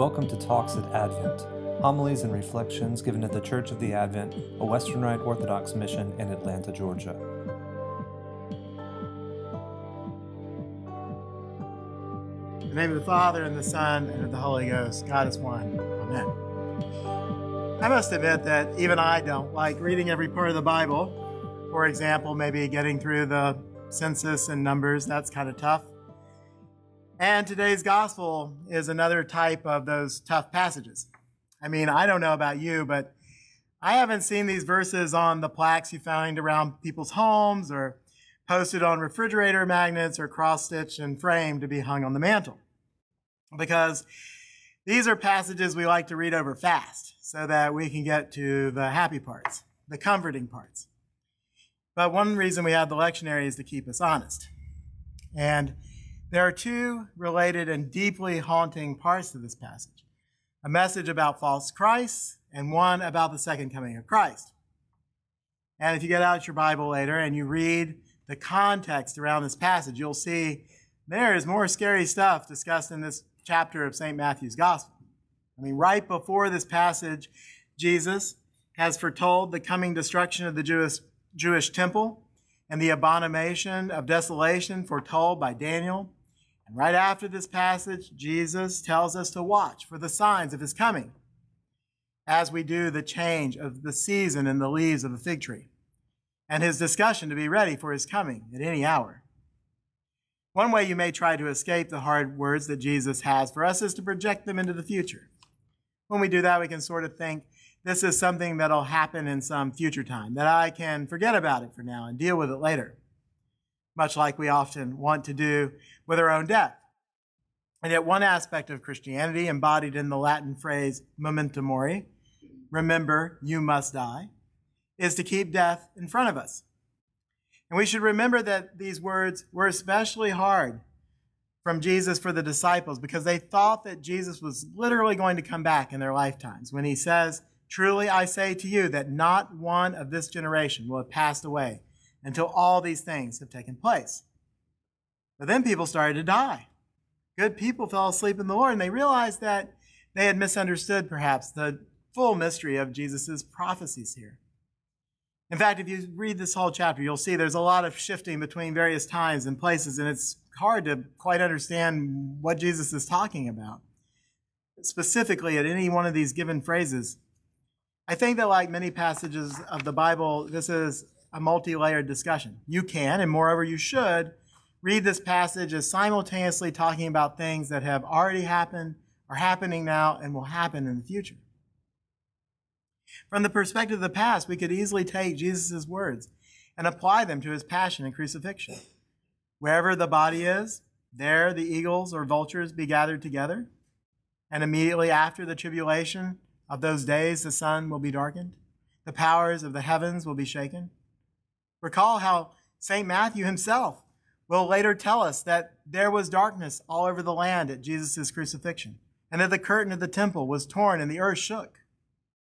Welcome to Talks at Advent, homilies and reflections given at the Church of the Advent, a Western Rite Orthodox mission in Atlanta, Georgia. In the name of the Father, and the Son, and of the Holy Ghost, God is one. Amen. I must admit that even I don't like reading every part of the Bible. For example, maybe getting through the census and numbers, that's kind of tough. And today's gospel is another type of those tough passages. I mean, I don't know about you, but I haven't seen these verses on the plaques you find around people's homes or posted on refrigerator magnets or cross stitched and framed to be hung on the mantle. Because these are passages we like to read over fast so that we can get to the happy parts, the comforting parts. But one reason we have the lectionary is to keep us honest. And there are two related and deeply haunting parts to this passage a message about false Christ and one about the second coming of Christ. And if you get out your Bible later and you read the context around this passage, you'll see there is more scary stuff discussed in this chapter of St. Matthew's Gospel. I mean, right before this passage, Jesus has foretold the coming destruction of the Jewish, Jewish temple and the abomination of desolation foretold by Daniel. And right after this passage, Jesus tells us to watch for the signs of his coming as we do the change of the season in the leaves of the fig tree, and his discussion to be ready for his coming at any hour. One way you may try to escape the hard words that Jesus has for us is to project them into the future. When we do that, we can sort of think this is something that'll happen in some future time, that I can forget about it for now and deal with it later, much like we often want to do with our own death. And yet, one aspect of Christianity, embodied in the Latin phrase memento mori, remember, you must die, is to keep death in front of us. And we should remember that these words were especially hard from Jesus for the disciples because they thought that Jesus was literally going to come back in their lifetimes when he says, Truly I say to you that not one of this generation will have passed away until all these things have taken place. But then people started to die. Good people fell asleep in the Lord, and they realized that they had misunderstood, perhaps, the full mystery of Jesus' prophecies here. In fact, if you read this whole chapter, you'll see there's a lot of shifting between various times and places, and it's hard to quite understand what Jesus is talking about, specifically at any one of these given phrases. I think that, like many passages of the Bible, this is a multi layered discussion. You can, and moreover, you should, read this passage as simultaneously talking about things that have already happened, are happening now, and will happen in the future. From the perspective of the past, we could easily take Jesus' words and apply them to his passion and crucifixion. Wherever the body is, there the eagles or vultures be gathered together. And immediately after the tribulation of those days, the sun will be darkened, the powers of the heavens will be shaken. Recall how St. Matthew himself will later tell us that there was darkness all over the land at Jesus' crucifixion, and that the curtain of the temple was torn and the earth shook.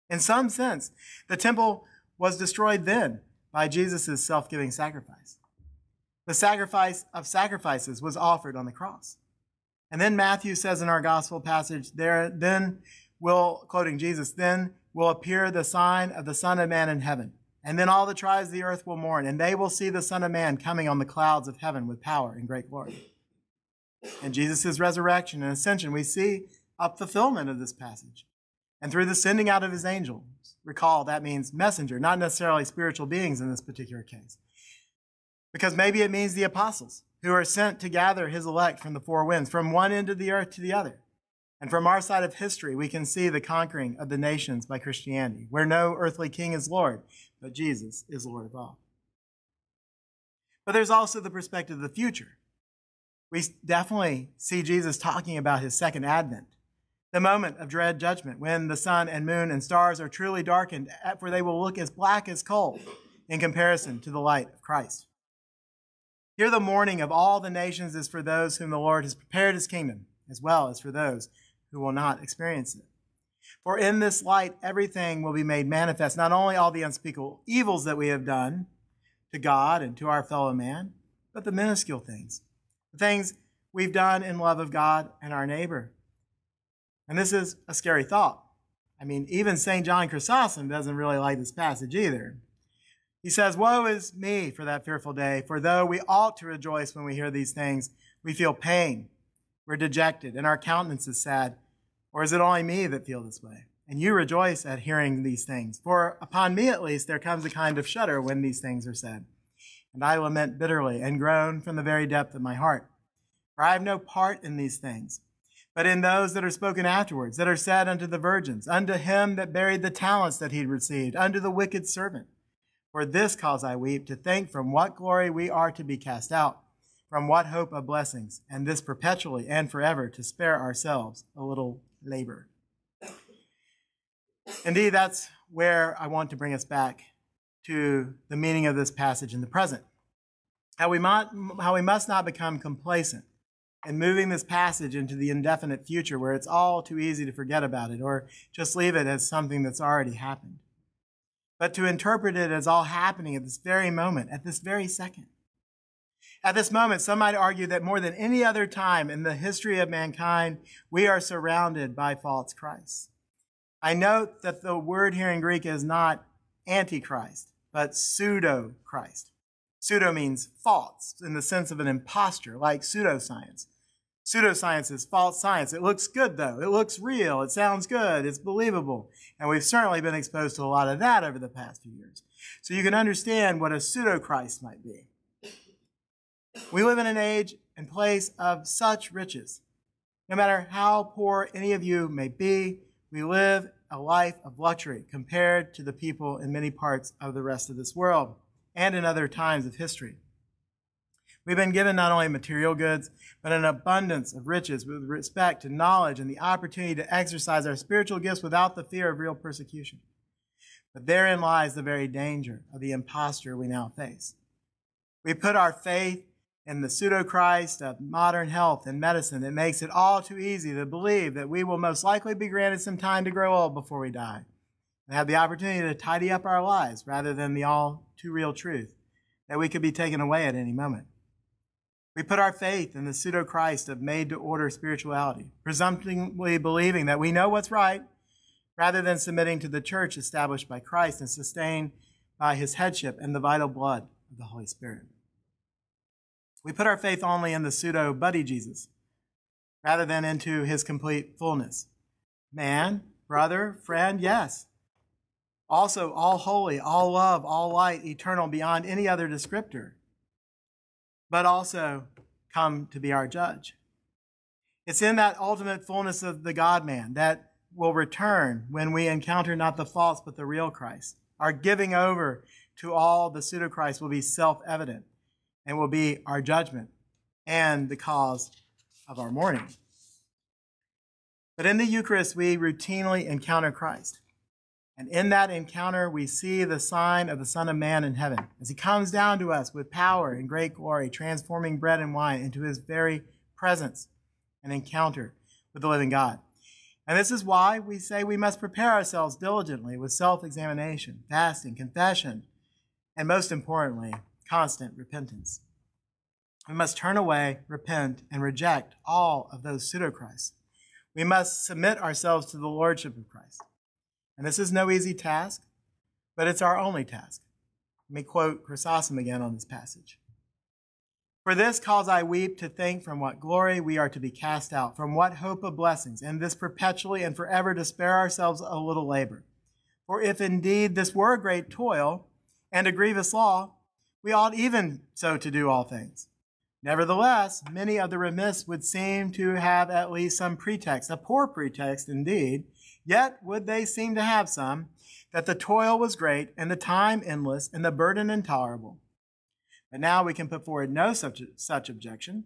In some sense, the temple was destroyed then by Jesus' self giving sacrifice. The sacrifice of sacrifices was offered on the cross. And then Matthew says in our gospel passage, there then will, quoting Jesus, then will appear the sign of the Son of Man in heaven. And then all the tribes of the earth will mourn, and they will see the Son of Man coming on the clouds of heaven with power and great glory. In Jesus' resurrection and ascension, we see a fulfillment of this passage and through the sending out of his angels. Recall, that means messenger, not necessarily spiritual beings in this particular case. Because maybe it means the apostles who are sent to gather his elect from the four winds, from one end of the earth to the other. And from our side of history, we can see the conquering of the nations by Christianity, where no earthly king is Lord, but Jesus is Lord of all. But there's also the perspective of the future. We definitely see Jesus talking about his second advent the moment of dread judgment, when the sun and moon and stars are truly darkened, eh, for they will look as black as coal in comparison to the light of Christ. Here, the mourning of all the nations is for those whom the Lord has prepared his kingdom, as well as for those who will not experience it. For in this light, everything will be made manifest, not only all the unspeakable evils that we have done to God and to our fellow man, but the minuscule things, the things we've done in love of God and our neighbor And this is a scary thought. I mean, even St. John Chrysostom doesn't really like this passage either. He says, Woe is me for that fearful day, for though we ought to rejoice when we hear these things, we feel pain, we're dejected, and our countenance is sad. Or is it only me that feel this way? And you rejoice at hearing these things. For upon me at least there comes a kind of shudder when these things are said. And I lament bitterly and groan from the very depth of my heart. For I have no part in these things but in those that are spoken afterwards, that are said unto the virgins, unto him that buried the talents that he received, unto the wicked servant. For this cause I weep, to think from what glory we are to be cast out, from what hope of blessings, and this perpetually and forever to spare ourselves a little labor. Indeed, that's where I want to bring us back to the meaning of this passage in the present. How we, might, how we must not become complacent and moving this passage into the indefinite future where it's all too easy to forget about it or just leave it as something that's already happened. But to interpret it as all happening at this very moment, at this very second. At this moment, some might argue that more than any other time in the history of mankind, we are surrounded by false Christ. I note that the word here in Greek is not antichrist, but pseudo Christ. Pseudo means false in the sense of an imposture, like pseudoscience. Pseudoscience is false science. It looks good, though. It looks real. It sounds good. It's believable. And we've certainly been exposed to a lot of that over the past few years. So you can understand what a pseudo Christ might be. We live in an age and place of such riches. No matter how poor any of you may be, we live a life of luxury compared to the people in many parts of the rest of this world and in other times of history. We've been given not only material goods, but an abundance of riches with respect to knowledge and the opportunity to exercise our spiritual gifts without the fear of real persecution. But therein lies the very danger of the imposture we now face. We put our faith in the pseudo Christ of modern health and medicine that makes it all too easy to believe that we will most likely be granted some time to grow old before we die and have the opportunity to tidy up our lives rather than the all too real truth that we could be taken away at any moment. We put our faith in the pseudo Christ of made to order spirituality, presumptively believing that we know what's right rather than submitting to the church established by Christ and sustained by his headship and the vital blood of the Holy Spirit. We put our faith only in the pseudo buddy Jesus rather than into his complete fullness. Man, brother, friend, yes, also, all holy, all love, all light, eternal, beyond any other descriptor, but also come to be our judge. It's in that ultimate fullness of the God man that will return when we encounter not the false but the real Christ. Our giving over to all the pseudo Christ will be self evident and will be our judgment and the cause of our mourning. But in the Eucharist, we routinely encounter Christ. And in that encounter, we see the sign of the Son of Man in heaven as he comes down to us with power and great glory, transforming bread and wine into his very presence and encounter with the living God. And this is why we say we must prepare ourselves diligently with self examination, fasting, confession, and most importantly, constant repentance. We must turn away, repent, and reject all of those pseudo Christs. We must submit ourselves to the Lordship of Christ. And this is no easy task, but it's our only task. Let me quote Chrysostom again on this passage. For this cause I weep to think from what glory we are to be cast out, from what hope of blessings, and this perpetually and forever to spare ourselves a little labor. For if indeed this were a great toil and a grievous law, we ought even so to do all things. Nevertheless, many of the remiss would seem to have at least some pretext, a poor pretext indeed, Yet would they seem to have some, that the toil was great, and the time endless, and the burden intolerable. But now we can put forward no such, such objection.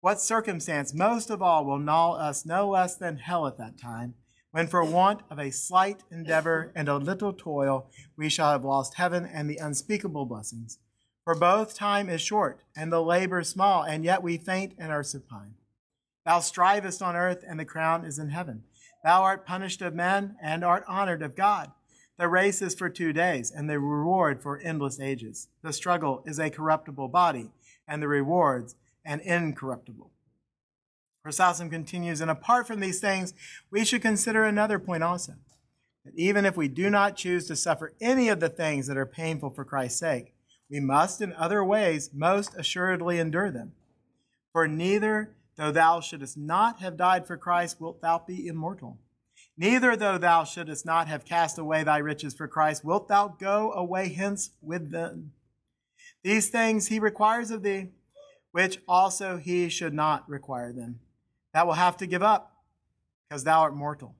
What circumstance most of all will gnaw us no less than hell at that time, when for want of a slight endeavor and a little toil we shall have lost heaven and the unspeakable blessings. For both time is short, and the labor small, and yet we faint and are supine. Thou strivest on earth, and the crown is in heaven. Thou art punished of men and art honored of God. The race is for two days, and the reward for endless ages. The struggle is a corruptible body, and the rewards an incorruptible. Chrysostom continues, and apart from these things, we should consider another point also that even if we do not choose to suffer any of the things that are painful for Christ's sake, we must in other ways most assuredly endure them. For neither, though thou shouldest not have died for Christ, wilt thou be immortal. Neither, though thou shouldest not have cast away thy riches for Christ, wilt thou go away hence with them. These things he requires of thee, which also he should not require them. Thou wilt have to give up, because thou art mortal.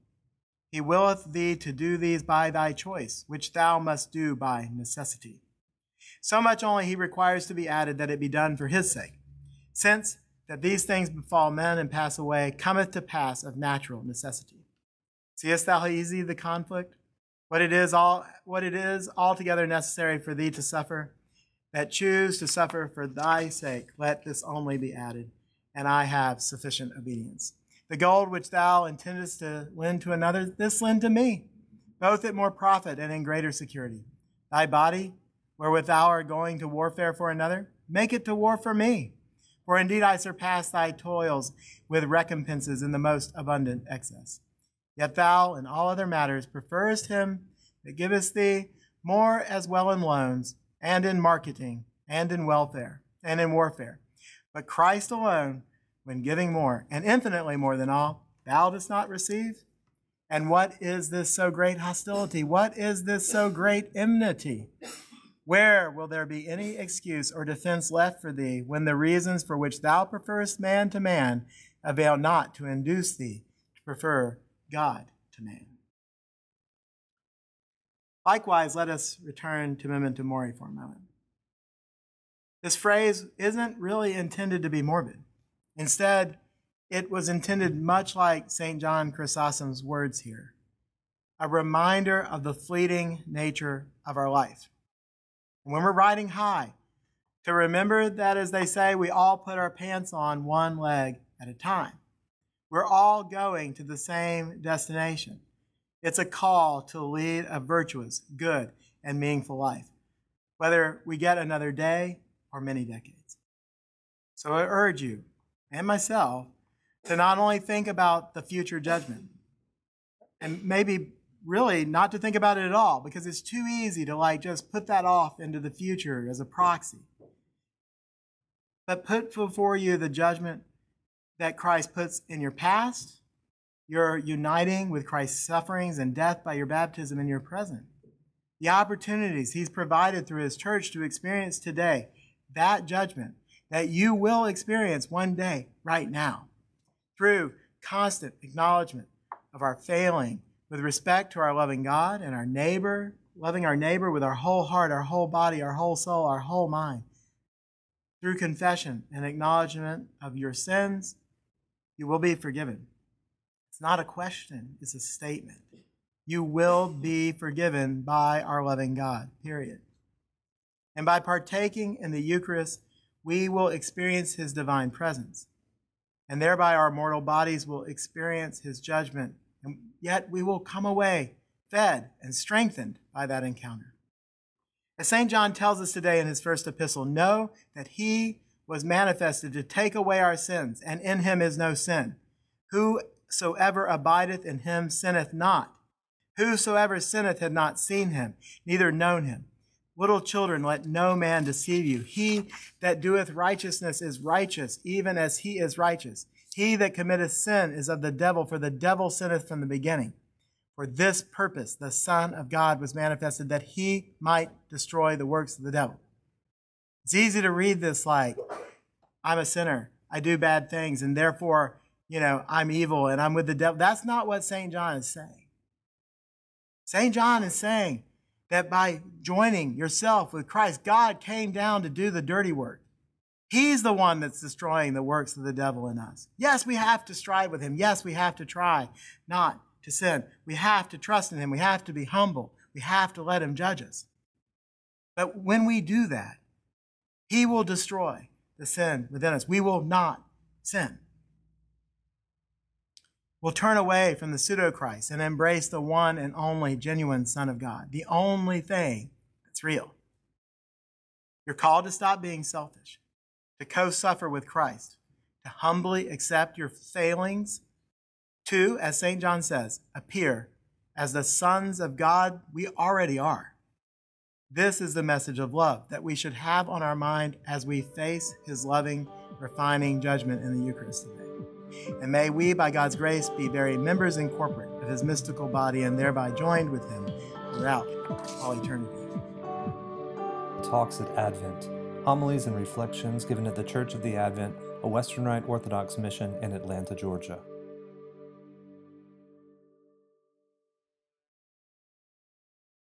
He willeth thee to do these by thy choice, which thou must do by necessity. So much only he requires to be added that it be done for his sake. Since that these things befall men and pass away, cometh to pass of natural necessity. Seest thou how easy the conflict? What it is all what it is altogether necessary for thee to suffer, that choose to suffer for thy sake, let this only be added, and I have sufficient obedience. The gold which thou intendest to lend to another, this lend to me, both at more profit and in greater security. Thy body, wherewith thou art going to warfare for another, make it to war for me. For indeed I surpass thy toils with recompenses in the most abundant excess. Yet thou, in all other matters, preferest him that giveth thee more as well in loans, and in marketing, and in welfare, and in warfare. But Christ alone, when giving more, and infinitely more than all, thou dost not receive? And what is this so great hostility? What is this so great enmity? Where will there be any excuse or defense left for thee when the reasons for which thou preferest man to man avail not to induce thee to prefer God to man? Likewise, let us return to memento mori for a moment. This phrase isn't really intended to be morbid. Instead, it was intended much like St. John Chrysostom's words here a reminder of the fleeting nature of our life. And when we're riding high, to remember that, as they say, we all put our pants on one leg at a time. We're all going to the same destination. It's a call to lead a virtuous, good, and meaningful life, whether we get another day or many decades. So I urge you and myself to not only think about the future judgment, and maybe really not to think about it at all, because it's too easy to like just put that off into the future as a proxy. But put before you the judgment that Christ puts in your past. You're uniting with Christ's sufferings and death by your baptism in your present. The opportunities he's provided through his church to experience today, that judgment that you will experience one day, right now, through constant acknowledgement of our failing with respect to our loving God and our neighbor, loving our neighbor with our whole heart, our whole body, our whole soul, our whole mind. Through confession and acknowledgement of your sins, you will be forgiven. It's not a question, it's a statement. You will be forgiven by our loving God, period. And by partaking in the Eucharist, we will experience his divine presence. And thereby our mortal bodies will experience his judgment. And yet we will come away fed and strengthened by that encounter. As St. John tells us today in his first epistle, know that he was manifested to take away our sins, and in him is no sin. Whosoever abideth in him sinneth not. Whosoever sinneth had not seen him, neither known him. Little children, let no man deceive you. He that doeth righteousness is righteous, even as he is righteous. He that committeth sin is of the devil, for the devil sinneth from the beginning. For this purpose the Son of God was manifested, that he might destroy the works of the devil. It's easy to read this like, I'm a sinner, I do bad things, and therefore, you know, I'm evil and I'm with the devil. That's not what St. John is saying. St. John is saying, that by joining yourself with Christ, God came down to do the dirty work. He's the one that's destroying the works of the devil in us. Yes, we have to strive with him. Yes, we have to try not to sin. We have to trust in him. We have to be humble. We have to let him judge us. But when we do that, he will destroy the sin within us. We will not sin We'll turn away from the pseudo Christ and embrace the one and only genuine Son of God, the only thing that's real. You're called to stop being selfish, to co suffer with Christ, to humbly accept your failings. to, as St. John says, appear as the sons of God we already are. This is the message of love that we should have on our mind as we face his loving, refining judgment in the Eucharist today. And may we, by God's grace, be very members in corporate of his mystical body and thereby joined with him throughout all eternity. Talks at Advent Homilies and Reflections given at the Church of the Advent, a Western Rite Orthodox mission in Atlanta, Georgia.